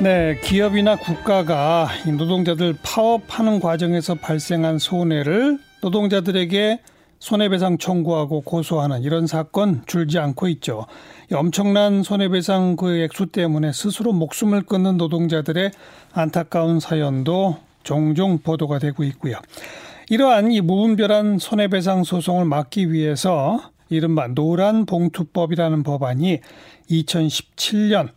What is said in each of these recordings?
네, 기업이나 국가가 노동자들 파업하는 과정에서 발생한 손해를 노동자들에게 손해배상 청구하고 고소하는 이런 사건 줄지 않고 있죠. 엄청난 손해배상 그 액수 때문에 스스로 목숨을 끊는 노동자들의 안타까운 사연도 종종 보도가 되고 있고요. 이러한 이 무분별한 손해배상 소송을 막기 위해서 이른바 노란 봉투법이라는 법안이 2017년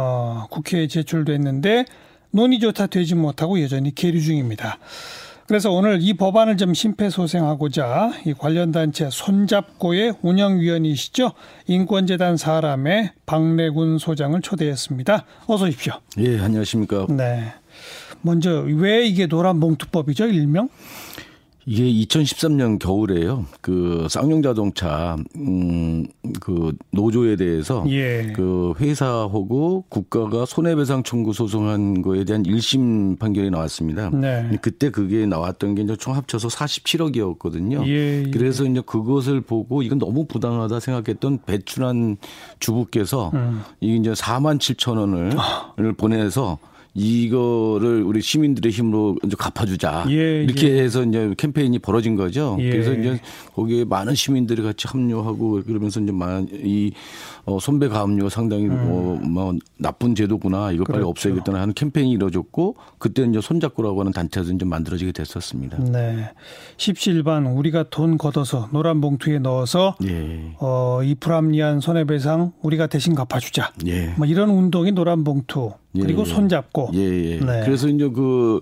어, 국회에 제출됐는데 논의조차 되지 못하고 여전히 계류 중입니다. 그래서 오늘 이 법안을 좀 심폐소생하고자 이 관련 단체 손잡고의 운영위원이시죠 인권재단 사람의 박래군 소장을 초대했습니다. 어서 오십시오. 예, 안녕하십니까. 네. 먼저 왜 이게 노란봉투법이죠, 일명? 이게 2013년 겨울에요. 그 쌍용 자동차 음그 노조에 대해서 예. 그 회사하고 국가가 손해배상 청구 소송한 거에 대한 1심 판결이 나왔습니다. 네. 그때 그게 나왔던 게 이제 총 합쳐서 47억이었거든요. 예, 예. 그래서 이제 그것을 보고 이건 너무 부당하다 생각했던 배출한 주부께서 음. 이게 이제 4만 7천 원을 아. 보내서 이거를 우리 시민들의 힘으로 이제 갚아주자 예, 이렇게 예. 해서 이제 캠페인이 벌어진 거죠. 예. 그래서 이제 거기에 많은 시민들이 같이 합류하고 그러면서 이제 이 어, 손배 가압류 상당히 음. 뭐, 뭐 나쁜 제도구나 이거 빨리 그렇죠. 없애야겠다 하는 캠페인이 이루어졌고 그때 이제 손잡고라고 하는 단체도 이제 만들어지게 됐었습니다. 네. 십시일반 우리가 돈 걷어서 노란 봉투에 넣어서 예. 어, 이 불합리한 손해배상 우리가 대신 갚아주자. 예. 뭐 이런 운동이 노란 봉투 그리고 예, 예. 손잡고. 예, 예. 네. 그래서 이제 그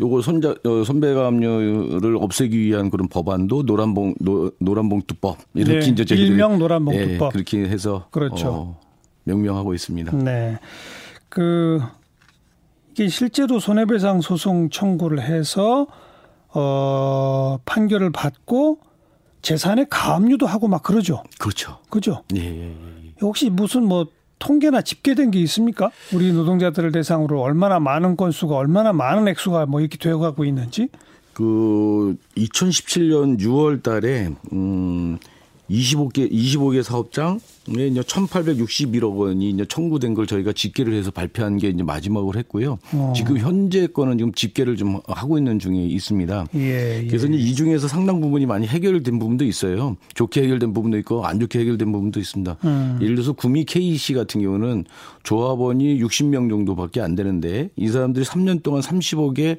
요거 손자 어, 손배 가압류를 없애기 위한 그런 법안도 노란봉 노, 노란봉투법 이렇게 네. 이제 일명 노란봉투법 예, 그렇게 해서 그렇죠. 어, 명명하고 있습니다. 네. 그 이게 실제로 손해배상 소송 청구를 해서 어 판결을 받고 재산에 가압류도 하고 막 그러죠. 그렇죠. 그죠? 예, 예, 예. 혹시 무슨 뭐 통계나 집계된 게 있습니까? 우리 노동자들을 대상으로 얼마나 많은 건수가 얼마나 많은 액수가 뭐 이렇게 되어가고 있는지? 그 2017년 6월 달에 음 25개 25개 사업장 에 이제 1,861억 원이 이제 청구된 걸 저희가 집계를 해서 발표한 게 이제 마지막으로 했고요. 어. 지금 현재 거는 지금 집계를 좀 하고 있는 중에 있습니다. 예, 예. 그래서 이제 이 중에서 상당 부분이 많이 해결된 부분도 있어요. 좋게 해결된 부분도 있고 안 좋게 해결된 부분도 있습니다. 음. 예를 들어서 구미 KC 같은 경우는 조합원이 60명 정도밖에 안 되는데 이 사람들이 3년 동안 30억에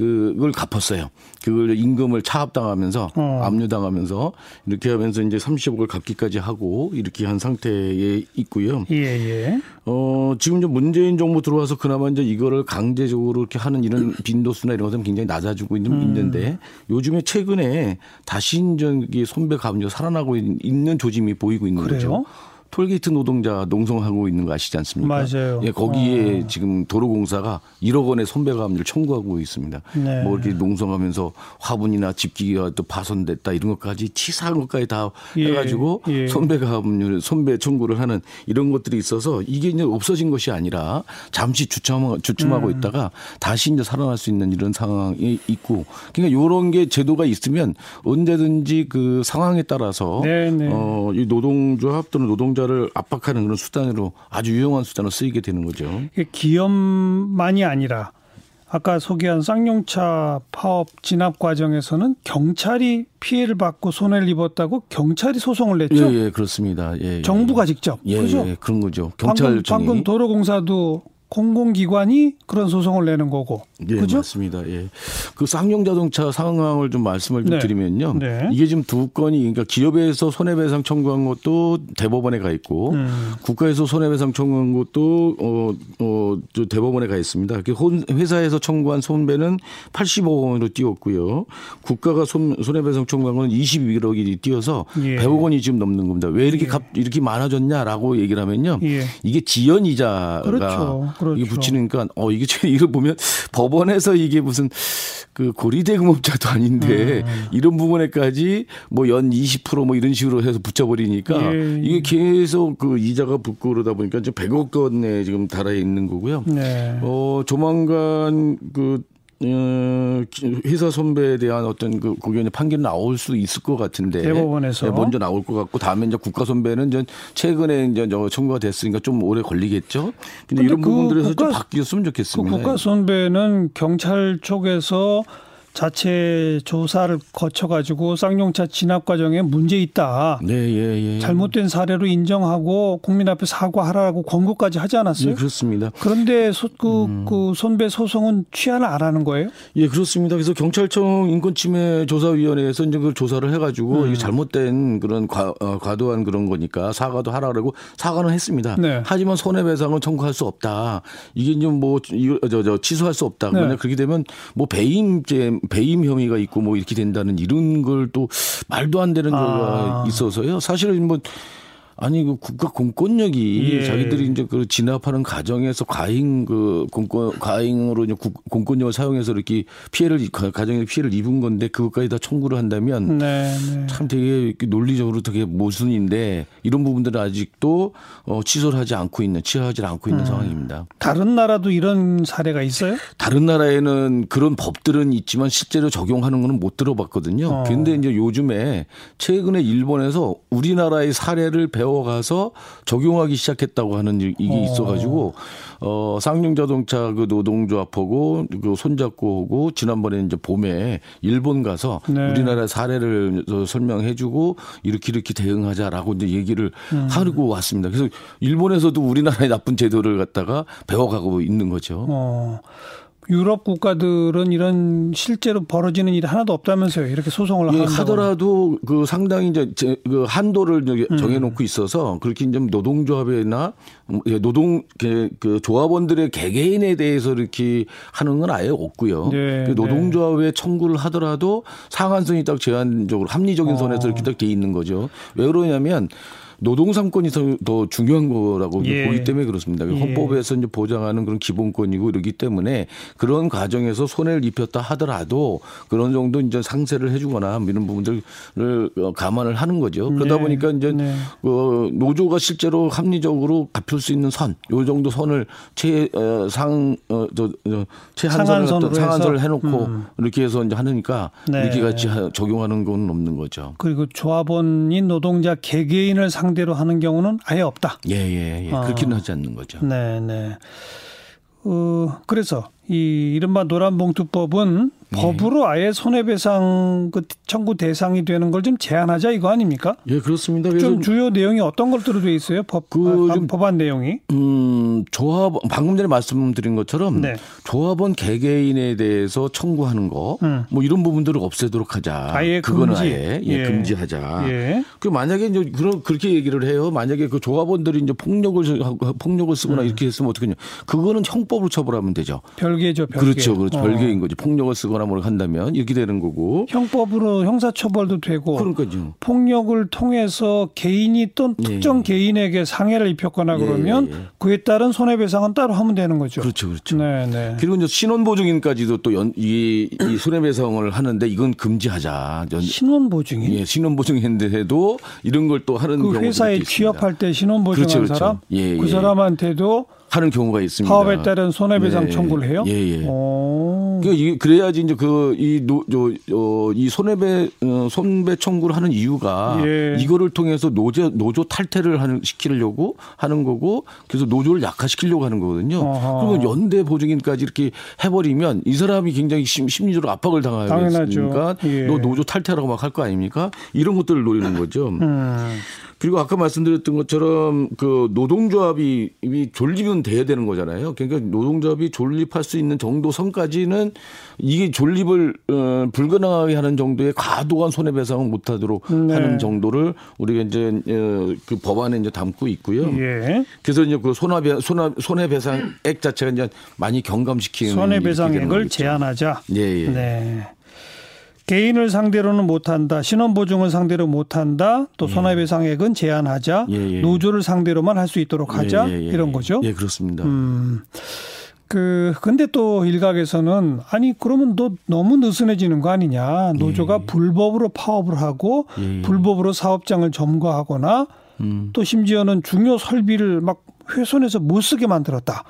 그걸 갚았어요. 그걸 임금을 차압당하면서 어. 압류당하면서 이렇게 하면서 이제 30억을 갚기까지 하고 이렇게 한 상태에 있고요. 예, 예. 어, 지금 이제 문재인 정부 들어와서 그나마 이제 이거를 강제적으로 이렇게 하는 이런 빈도수나 이런 것들은 굉장히 낮아지고 있는, 음. 있는데 요즘에 최근에 다시 이제 손배 감압류 살아나고 있는 조짐이 보이고 있는 그래요? 거죠. 톨게이트 노동자 농성하고 있는 거 아시지 않습니까? 맞아요. 예, 거기에 어. 지금 도로공사가 1억 원의 손배가압류를 청구하고 있습니다. 네. 뭐 이렇게 농성하면서 화분이나 집기가 또 파손됐다 이런 것까지 치사한 것까지 다 예. 해가지고 예. 손배가압류 손배 청구를 하는 이런 것들이 있어서 이게 이제 없어진 것이 아니라 잠시 주춤하고, 주춤하고 음. 있다가 다시 이제 살아날 수 있는 이런 상황이 있고 그러니까 이런 게 제도가 있으면 언제든지 그 상황에 따라서 네, 네. 어, 이 노동조합 또는 노동자 노동자를 압박하는 그런 수단으로 아주 유용한 수단으로 쓰이게 되는 거죠. 기업만이 아니라 아까 소개한 쌍용차 파업 진압 과정에서는 경찰이 피해를 받고 손해를 입었다고 경찰이 소송을 냈죠. 예, 예 그렇습니다. 예, 예. 정부가 직접. 예, 그죠? 예, 그런 거죠. 경찰 방금, 방금 도로공사도 공공기관이 그런 소송을 내는 거고. 예, 그죠? 맞습니다. 예. 그 쌍용 자동차 상황을 좀 말씀을 좀 네. 드리면요. 네. 이게 지금 두 건이 그러니까 기업에서 손해배상 청구한 것도 대법원에 가 있고 음. 국가에서 손해배상 청구한 것도 어, 어, 대법원에 가 있습니다. 회사에서 청구한 손배는 80억 원으로 뛰었고요. 국가가 손, 손해배상 청구한 건 21억이 뛰어서 예. 100억 원이 지금 넘는 겁니다. 왜 이렇게 예. 값 이렇게 많아졌냐라고 얘기를 하면요. 예. 이게 지연 이자가 그렇죠. 그렇죠. 이게 붙이니까 어 이게 이거 보면 법원에서 이게 무슨 그 고리대금업자도 아닌데 음. 이런 부분에까지 뭐 연 20%뭐 이런 식으로 해서 붙여버리니까 예. 이게 계속 그 이자가 붙고 그러다 보니까 이제 100억 원에 지금 달아 있는 거고요. 네. 어 조만간 그 어, 회사 선배에 대한 어떤 그 거기에 판결이 나올 수 있을 것 같은데 대법원에서 네, 먼저 나올 것 같고 다음에 이제 국가 선배는 이제 최근에 이제 청구가 됐으니까 좀 오래 걸리겠죠. 근데, 근데 이런 그 부분들에서 국가, 좀 바뀌었으면 좋겠습니다. 그 국가 선배는 경찰 쪽에서 자체 조사를 거쳐가지고 쌍용차 진압 과정에 문제 있다. 네, 예, 예. 잘못된 사례로 인정하고 국민 앞에 사과하라고 권고까지 하지 않았어요? 네, 그렇습니다. 그런데 소, 그, 음. 그 손배 소송은 취하를 안 하는 거예요? 예, 그렇습니다. 그래서 경찰청 인권침해 조사위원회에서 이제 그 조사를 해가지고 음. 잘못된 그런 과, 어, 과도한 그런 거니까 사과도 하라고 사과는 했습니다. 네. 하지만 손해배상은 청구할 수 없다. 이게 이제 뭐 이거 저, 저 취소할 수 없다. 네. 그렇게 되면 뭐 배임죄 배임 혐의가 있고 뭐 이렇게 된다는 이런 걸 또 말도 안 되는 아. 있어서요. 사실은 뭐 아니 그 국가 공권력이 예. 자기들이 이제 그 진압하는 과정에서 과잉 그 공권 과잉으로 이제 공권력을 사용해서 이렇게 피해를 가정에 피해를 입은 건데 그것까지 다 청구를 한다면 네, 네. 참 되게 논리적으로 되게 모순인데 이런 부분들은 아직도 어 취소를 하지 않고 있는 취하지 않고 있는 음. 상황입니다. 다른 나라도 이런 사례가 있어요? 다른 나라에는 그런 법들은 있지만 실제로 적용하는 거는 못 들어봤거든요. 어. 그런데 이제 요즘에 최근에 일본에서 우리나라의 사례를 배워 배워가서 적용하기 시작했다고 하는 이게 어. 있어가지고 어 쌍용 자동차 그 노동조합하고 그 손잡고 오고 지난번에 이제 봄에 일본 가서 네. 우리나라 사례를 설명해주고 이렇게 이렇게 대응하자라고 이제 얘기를 음. 하고 왔습니다. 그래서 일본에서도 우리나라의 나쁜 제도를 갖다가 배워가고 있는 거죠. 어. 유럽 국가들은 이런 실제로 벌어지는 일이 하나도 없다면서요. 이렇게 소송을 예, 하더라도 그 상당히 이제 그 한도를 음. 정해놓고 있어서 그렇게 이제 노동조합이나 예, 노동 그 조합원들의 개개인에 대해서 이렇게 하는 건 아예 없고요. 네, 그 노동조합에 네. 청구를 하더라도 상한선이 딱 제한적으로 합리적인 선에서 어. 이렇게 딱 돼 있는 거죠. 왜 그러냐면 노동 삼권이 더 중요한 거라고 예. 보기 때문에 그렇습니다. 예. 헌법에서 이제 보장하는 그런 기본권이고 이러기 때문에 그런 과정에서 손해를 입혔다 하더라도 그런 정도 이제 상세를 해주거나 이런 부분들을 어, 감안을 하는 거죠. 그러다 네. 보니까 이제 네. 그 노조가 실제로 합리적으로 갚을 수 있는 선, 요 정도 선을 최상 어, 저, 최한선을 상한선을 해놓고 음. 이렇게 해서 이제 하니까 네. 이렇게 같이 적용하는 건 없는 거죠. 그리고 조합원인 노동자 개개인을 상 상대로 하는 경우는 아예 없다. 예, 예, 예. 그렇게는 어. 하지 않는 거죠. 네, 네. 어, 그래서 이 이른바 노란봉투법은 네. 법으로 아예 손해배상 그 청구 대상이 되는 걸 좀 제한하자 이거 아닙니까? 예, 그렇습니다. 좀 주요 내용이 어떤 것들로 되어 있어요? 법, 그 아, 법안 내용이? 음, 조합 방금 전에 말씀드린 것처럼 네. 조합원 개개인에 대해서 청구하는 거, 음. 뭐 이런 부분들을 없애도록 하자. 아예 그거는 금지. 아예 예, 예. 금지하자. 예. 그 만약에 이제 그런 그렇게 얘기를 해요. 만약에 그 조합원들이 이제 폭력을 폭력을 쓰거나 음. 이렇게 했으면 어떻게냐? 그거는 형법으로 처벌하면 되죠. 별개죠, 별개. 그렇죠, 그렇죠. 어. 별개인 거지. 폭력을 쓰거나 뭘 한다면 이렇게 되는 거고. 형법으로 형사처벌도 되고. 그러니까요. 폭력을 통해서 개인이 또 예, 특정 예. 개인에게 상해를 입혔거나 예, 그러면 예, 예. 그에 따른 손해배상은 따로 하면 되는 거죠. 그렇죠, 그렇죠. 네, 네. 그리고 이제 신원보증인까지도 또 연, 이, 이 손해배상을 하는데 이건 금지하자. 신원보증인? 예, 신원보증인데도 이런 걸 또 하는 그 회사에 취업할 때 신원보증한 그렇죠, 그렇죠. 사람, 예, 그 사람한테도 하는 경우가 있습니다. 파업에 따른 손해배상 네. 청구를 해요? 예, 예. 그러니까 그래야지 이제 그이 어, 이 손해배 어, 손배 청구를 하는 이유가 예. 이거를 통해서 노조 노조 탈퇴를 하는 시키려고 하는 거고 그래서 노조를 약화시키려고 하는 거거든요. 그러면 연대 보증인까지 이렇게 해버리면 이 사람이 굉장히 심, 리적으로 압박을 당하니까 예. 너 노조 탈퇴라고 막 할 거 아닙니까? 이런 것들을 노리는 거죠. 음. 그리고 아까 말씀드렸던 것처럼 그 노동조합이 존립은 돼야 되는 거잖아요. 그러니까 노동조합이 존립할 수 있는 정도 선까지는 이게 존립을 어, 불가능하게 하는 정도의 과도한 손해배상을 못하도록 네. 하는 정도를 우리가 이제 어, 그 법안에 이제 담고 있고요. 예. 그래서 이제 그 손해배 손해 손해배상액 자체가 이제 많이 경감시키는 손해배상액을 제한하자. 예, 예. 네. 개인을 상대로는 못한다. 신원보증을 상대로 못한다. 또 예. 손해배상액은 제한하자. 예, 예. 노조를 상대로만 할 수 있도록 하자. 예, 예, 예. 이런 거죠. 예, 그렇습니다. 음. 그 근데 또 일각에서는 아니 그러면 너 너무 느슨해지는 거 아니냐 노조가 불법으로 파업을 하고 불법으로 사업장을 점거하거나 음. 또 심지어는 중요 설비를 막 훼손해서 못 쓰게 만들었다.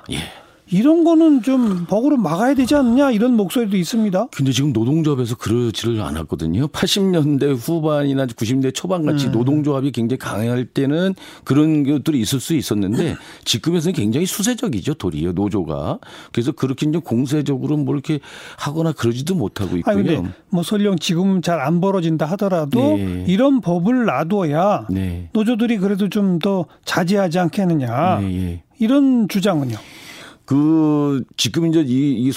이런 거는 좀 법으로 막아야 되지 않느냐 이런 목소리도 있습니다. 근데 지금 노동조합에서 그러지를 않았거든요. 80년대 후반이나 90년대 초반 같이 음. 노동조합이 굉장히 강할 때는 그런 것들이 있을 수 있었는데 지금에서는 굉장히 수세적이죠. 도리어 노조가. 그래서 그렇게 이제 공세적으로 뭐 이렇게 하거나 그러지도 못하고 있고요. 아니, 뭐 설령 지금 잘 안 벌어진다 하더라도 네. 이런 법을 놔둬야 네. 노조들이 그래도 좀 더 자제하지 않겠느냐. 네. 이런 주장은요. 그 지금 이제 이이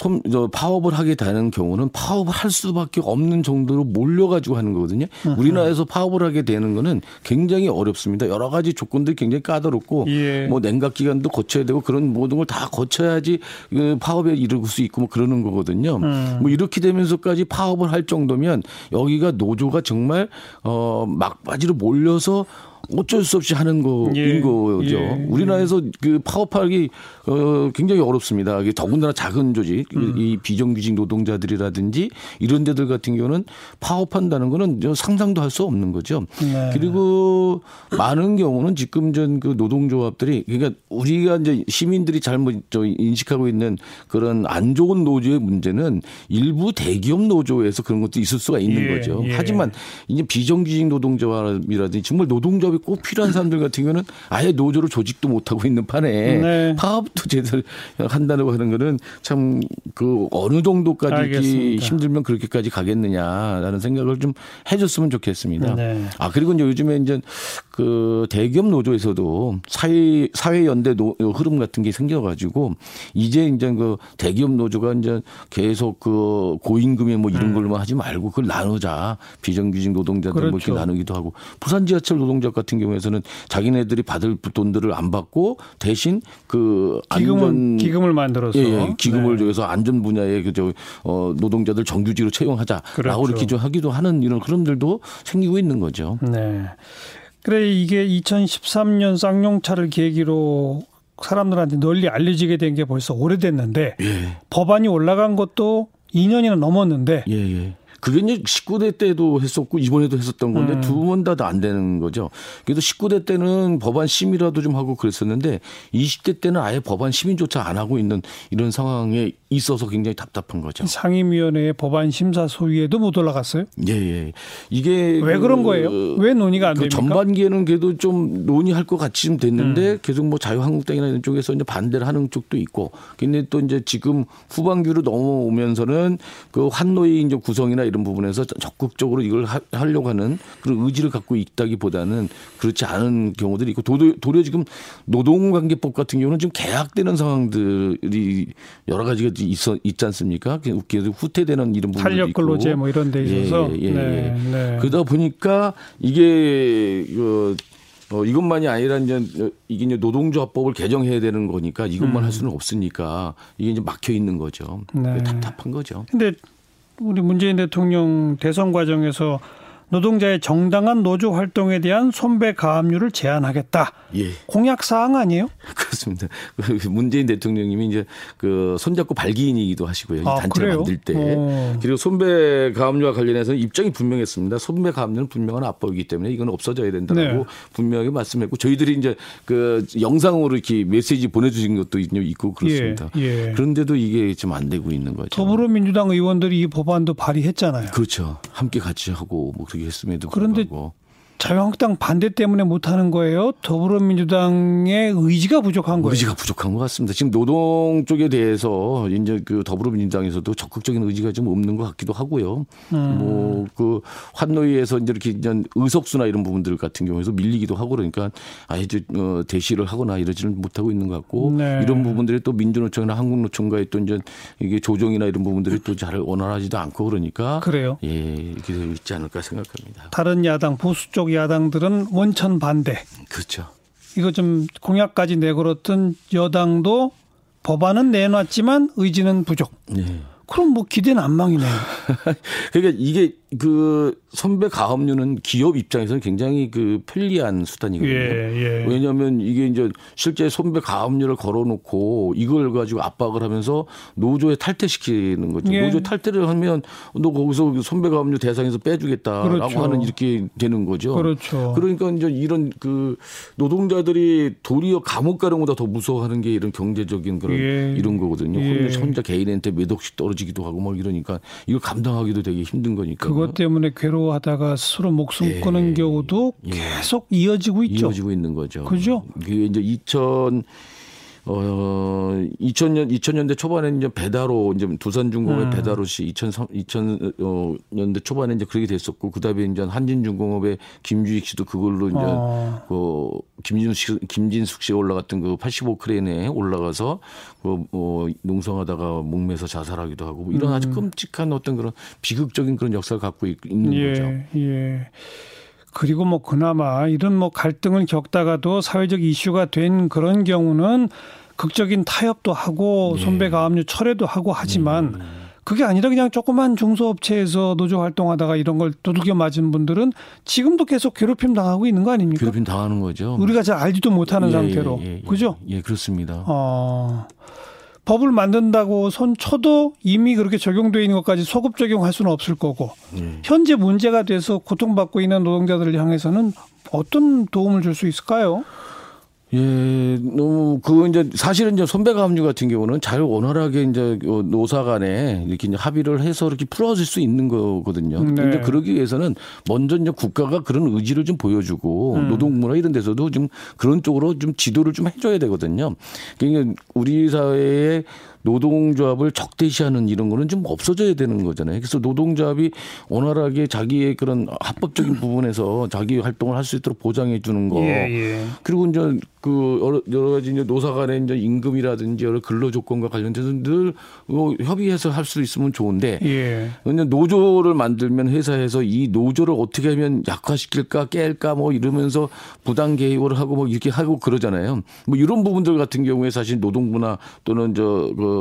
파업을 하게 되는 경우는 파업을 할 수밖에 없는 정도로 몰려가지고 하는 거거든요. 우리나라에서 파업을 하게 되는 거는 굉장히 어렵습니다. 여러 가지 조건들이 굉장히 까다롭고 예. 뭐 냉각 기간도 거쳐야 되고 그런 모든 걸 다 거쳐야지 그 파업에 이르을 수 있고 뭐 그러는 거거든요. 음. 뭐 이렇게 되면서까지 파업을 할 정도면 여기가 노조가 정말 어 막바지로 몰려서 어쩔 수 없이 하는 거인 예. 거죠. 예. 우리나라에서 그 파업하기 어 굉장히 어렵습니다. 이게 더군다나 작은 조직, 음. 이 비정규직 노동자들이라든지 이런 데들 같은 경우는 파업한다는 거는 상상도 할 수 없는 거죠. 네. 그리고 많은 경우는 지금 전 그 노동조합들이 그러니까 우리가 이제 시민들이 잘못 저 인식하고 있는 그런 안 좋은 노조의 문제는 일부 대기업 노조에서 그런 것도 있을 수가 있는 예. 거죠. 예. 하지만 이제 비정규직 노동조합이라든지 정말 노동조합 파업이 꼭 필요한 사람들 같은 경우는 아예 노조를 조직도 못하고 있는 판에 네. 파업도 제대로 한다고 하는 거는 참 그 어느 정도까지 힘들면 그렇게까지 가겠느냐라는 생각을 좀 해줬으면 좋겠습니다. 네. 아 그리고 이제 요즘에 이제 그 대기업 노조에서도 사회 사회 연대 노, 흐름 같은 게 생겨가지고 이제 이제 그 대기업 노조가 이제 계속 그 고임금에 뭐 이런 음. 걸로만 하지 말고 그걸 나누자 비정규직 노동자들 그렇죠. 뭐 이렇게 그렇죠. 나누기도 하고 부산 지하철 노동자 같은 경우에서는 자기네들이 받을 돈들을 안 받고 대신 그 기금을, 안전 기금을 만들어서 예, 예, 기금을 네. 줘서 안전 분야에 그저 어, 노동자들 정규직으로 채용하자라고 그렇죠. 이렇게 좀 하기도 하는 이런 흐름들도 생기고 있는 거죠. 네. 그래 이게 2013년 쌍용차를 계기로 사람들한테 널리 알려지게 된 게 벌써 오래됐는데 예. 법안이 올라간 것도 2년이나 넘었는데 예, 예. 그게 이제 19대 때도 했었고 이번에도 했었던 건데 음. 두번 다 안 되는 거죠. 그래서 19대 때는 법안 심의라도 좀 하고 그랬었는데 20대 때는 아예 법안 심의조차 안 하고 있는 이런 상황에 있어서 굉장히 답답한 거죠. 상임위원회 법안 심사 소위에도 못 올라갔어요? 예, 예. 이게 왜 그, 런 거예요? 왜 논의가 안 그 됩니까? 전반기에는 그래도 좀 논의할 것 같이 좀 됐는데 음. 계속 뭐 자유한국당이나 이런 쪽에서 이제 반대를 하는 쪽도 있고 근데 또 이제 지금 후반기로 넘어오면서는 그 환노위 이제 구성이나 이런 부분에서 적극적으로 이걸 하, 려고 하는 그런 의지를 갖고 있다기보다는 그렇지 않은 경우들이 있고 도도, 도리어 지금 노동관계법 같은 경우는 지금 계약되는 상황들이 여러 가지가 있어 있지 않습니까? 웃기게 후퇴되는 이런 부분도 탄력 근로제 뭐 이런 데 있어서 예, 예, 예, 네, 네. 그러다 보니까 이게 그 어, 이것만이 아니라 이제 이게 이제 노동조합법을 개정해야 되는 거니까 이것만 음. 할 수는 없으니까 이게 이제 막혀 있는 거죠. 네. 답답한 거죠. 근데 우리 문재인 대통령 대선 과정에서 노동자의 정당한 노조 활동에 대한 손배 가압류를 제한하겠다. 예. 공약 사항 아니에요? 그렇습니다. 문재인 대통령님이 이제 그 손잡고 발기인이기도 하시고요. 아, 단체를 그래요? 만들 때. 오. 그리고 손배 가압류와 관련해서는 입장이 분명했습니다. 손배 가압류는 분명한 압박이기 때문에 이건 없어져야 된다고 네. 분명하게 말씀했고 저희들이 이제 그 영상으로 이렇게 메시지 보내주신 것도 있고 그렇습니다. 예. 예. 그런데도 이게 지금 안 되고 있는 거죠. 더불어민주당 의원들이 이 법안도 발의했잖아요. 그렇죠. 함께 같이 하고 뭐 그렇 게 했음에도 그런데 불구하고. 자유한국당 반대 때문에 못하는 거예요? 더불어민주당의 의지가 부족한 거예요? 의지가 부족한 것 같습니다. 지금 노동 쪽에 대해서 이제 그 더불어민주당에서도 적극적인 의지가 좀 없는 것 같기도 하고요. 음. 뭐그 환노위에서 이제 이렇게 이제 의석수나 이런 부분들 같은 경우에서 밀리기도 하고 그러니까 아예 어, 대시를 하거나 이러지는 못하고 있는 것 같고 네. 이런 부분들이 또 민주노총이나 한국노총과의 또 이제 이게 조정이나 이런 부분들이 또 잘 원활하지도 않고 그러니까 그래요. 예, 이렇게 있지 않을까 생각합니다. 다른 야당 보수 쪽 야당들은 원천 반대. 그렇죠. 이거 좀 공약까지 내걸었던 여당도 법안은 내놨지만 의지는 부족. 네. 그럼 뭐 기대는 안망이네요. 그러니까 이게 그 선배 가업류는 기업 입장에서는 굉장히 그 편리한 수단이거든요. 예, 예. 왜냐하면 이게 이제 실제 선배 가업류를 걸어놓고 이걸 가지고 압박을 하면서 노조에 탈퇴시키는 거죠. 예. 노조 탈퇴를 하면 너 거기서 선배 가업류 대상에서 빼주겠다라고 그렇죠. 하는 이렇게 되는 거죠. 그렇죠. 그러니까 이제 이런 그 노동자들이 도리어 감옥 가는 것보다 더 무서워하는 게 이런 경제적인 그런 예. 이런 거거든요. 예. 혼자 개인한테 몇 억씩 떨어 지기도 하고 뭐 이러니까 이걸 감당하기도 되게 힘든 거니까. 그것 때문에 괴로워하다가 스스로 목숨 예. 끊은 경우도 예. 계속 이어지고 있죠. 이어지고 있는 거죠. 그죠? 그게 이제 2000 어, 2000년, 2000년대 초반에 이제 배다로, 이제 두산 중공업의 음. 배다로시 2000, 2000년대 초반에 이제 그렇게 됐었고, 그 다음에 이제 한진 중공업의 김주익 씨도 그걸로 이제, 어. 그, 김진숙, 김진숙 씨가 올라갔던 그 85 크레인에 올라가서, 그, 뭐, 농성하다가 목매서 자살하기도 하고, 뭐 이런 음. 아주 끔찍한 어떤 그런 비극적인 그런 역사를 갖고 있는 예, 거죠. 예. 그리고 뭐 그나마 이런 뭐 갈등을 겪다가도 사회적 이슈가 된 그런 경우는 극적인 타협도 하고 네. 손배 가압류 철회도 하고 하지만 음. 그게 아니라 그냥 조그만 중소업체에서 노조 활동하다가 이런 걸 두들겨 맞은 분들은 지금도 계속 괴롭힘 당하고 있는 거 아닙니까? 괴롭힘 당하는 거죠. 우리가 잘 알지도 못하는 예, 상태로. 예, 예, 그죠? 예, 그렇습니다. 어. 법을 만든다고 손 쳐도 이미 그렇게 적용되어 있는 것까지 소급 적용할 수는 없을 거고 네. 현재 문제가 돼서 고통받고 있는 노동자들을 향해서는 어떤 도움을 줄 수 있을까요? 예, 너무 그 이제 사실은 이제 선배가압류 같은 경우는 잘 원활하게 이제 어, 노사 간에 이렇게 이제 합의를 해서 이렇게 풀어질 수 있는 거거든요. 네. 근데 그러기 위해서는 먼저 이제 국가가 그런 의지를 좀 보여주고 음. 노동부나 이런 데서도 좀 그런 쪽으로 좀 지도를 좀 해줘야 되거든요. 그러니까 우리 사회에 노동조합을 적대시하는 이런 거는 좀 없어져야 되는 거잖아요. 그래서 노동조합이 원활하게 자기의 그런 합법적인 부분에서 자기 활동을 할 수 있도록 보장해 주는 거. 예, 예. 그리고 이제 그 여러, 여러 가지 이제 노사 간의 이제 임금이라든지 여러 근로 조건과 관련돼서 늘 뭐 협의해서 할 수 있으면 좋은데. 예. 근데 노조를 만들면 회사에서 이 노조를 어떻게 하면 약화시킬까 깰까 뭐 이러면서 부당 개입을 하고 뭐 이렇게 하고 그러잖아요. 뭐 이런 부분들 같은 경우에 사실 노동부나 또는 저그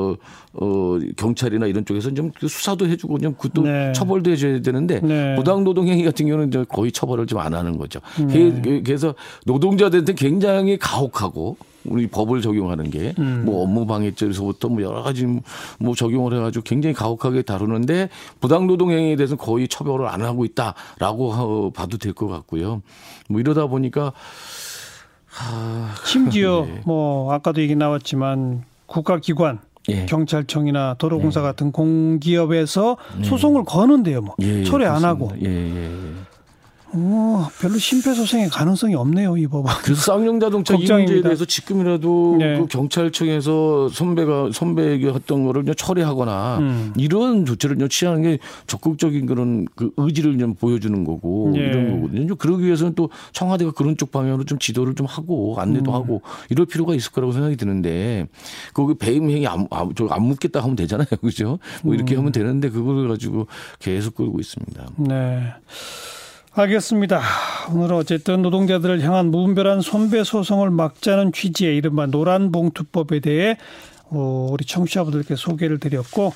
어, 경찰이나 이런 쪽에서 좀그 수사도 해주고 좀 그것도 네. 처벌도 해줘야 되는데 네. 부당 노동 행위 같은 경우는 이제 거의 처벌을 좀 안 하는 거죠. 네. 그래서 노동자들한테 굉장히 가혹하고 우리 법을 적용하는 게뭐 음. 업무 방해죄에서부터 뭐 여러 가지 뭐 적용을 해가지고 굉장히 가혹하게 다루는데 부당 노동 행위에 대해서는 거의 처벌을 안 하고 있다라고 봐도 될 것 같고요. 뭐 이러다 보니까 심지어 네. 뭐 아까도 얘기 나왔지만 국가기관 예. 경찰청이나 도로공사 예. 같은 공기업에서 예. 소송을 거는데요, 뭐 예, 예 철회 안 하고. 어, 별로 심폐소생의 가능성이 없네요, 이 법은. 그래서 쌍용 자동차 이 문제에 대해서 지금이라도 네. 그 경찰청에서 선배가 선배에게 했던 거를 처리하거나 음. 이런 조치를 취하는 게 적극적인 그런 그 의지를 좀 보여주는 거고 네. 이런 거거든요. 그러기 위해서는 또 청와대가 그런 쪽 방향으로 좀 지도를 좀 하고 안내도 음. 하고 이럴 필요가 있을 거라고 생각이 드는데 거기 배임행위 안, 안, 안 묻겠다 하면 되잖아요. 그죠? 뭐 이렇게 음. 하면 되는데 그걸 가지고 계속 끌고 있습니다. 네. 알겠습니다. 오늘 어쨌든 노동자들을 향한 무분별한 손배 소송을 막자는 취지의 이른바 노란봉투법에 대해 어, 우리 청취자분들께 소개를 드렸고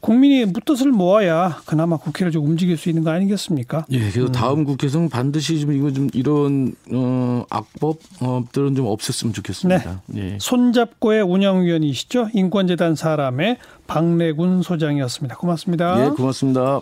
국민이 묻뜻을 모아야 그나마 국회를 좀 움직일 수 있는 거 아니겠습니까? 예, 그래서 음. 다음 국회에서는 반드시 좀 이거 좀 이런 어, 악법들은 좀 없앴으면 좋겠습니다. 네. 예. 손잡고의 운영위원이시죠? 인권재단 사람의 박래군 소장이었습니다. 고맙습니다. 예, 고맙습니다.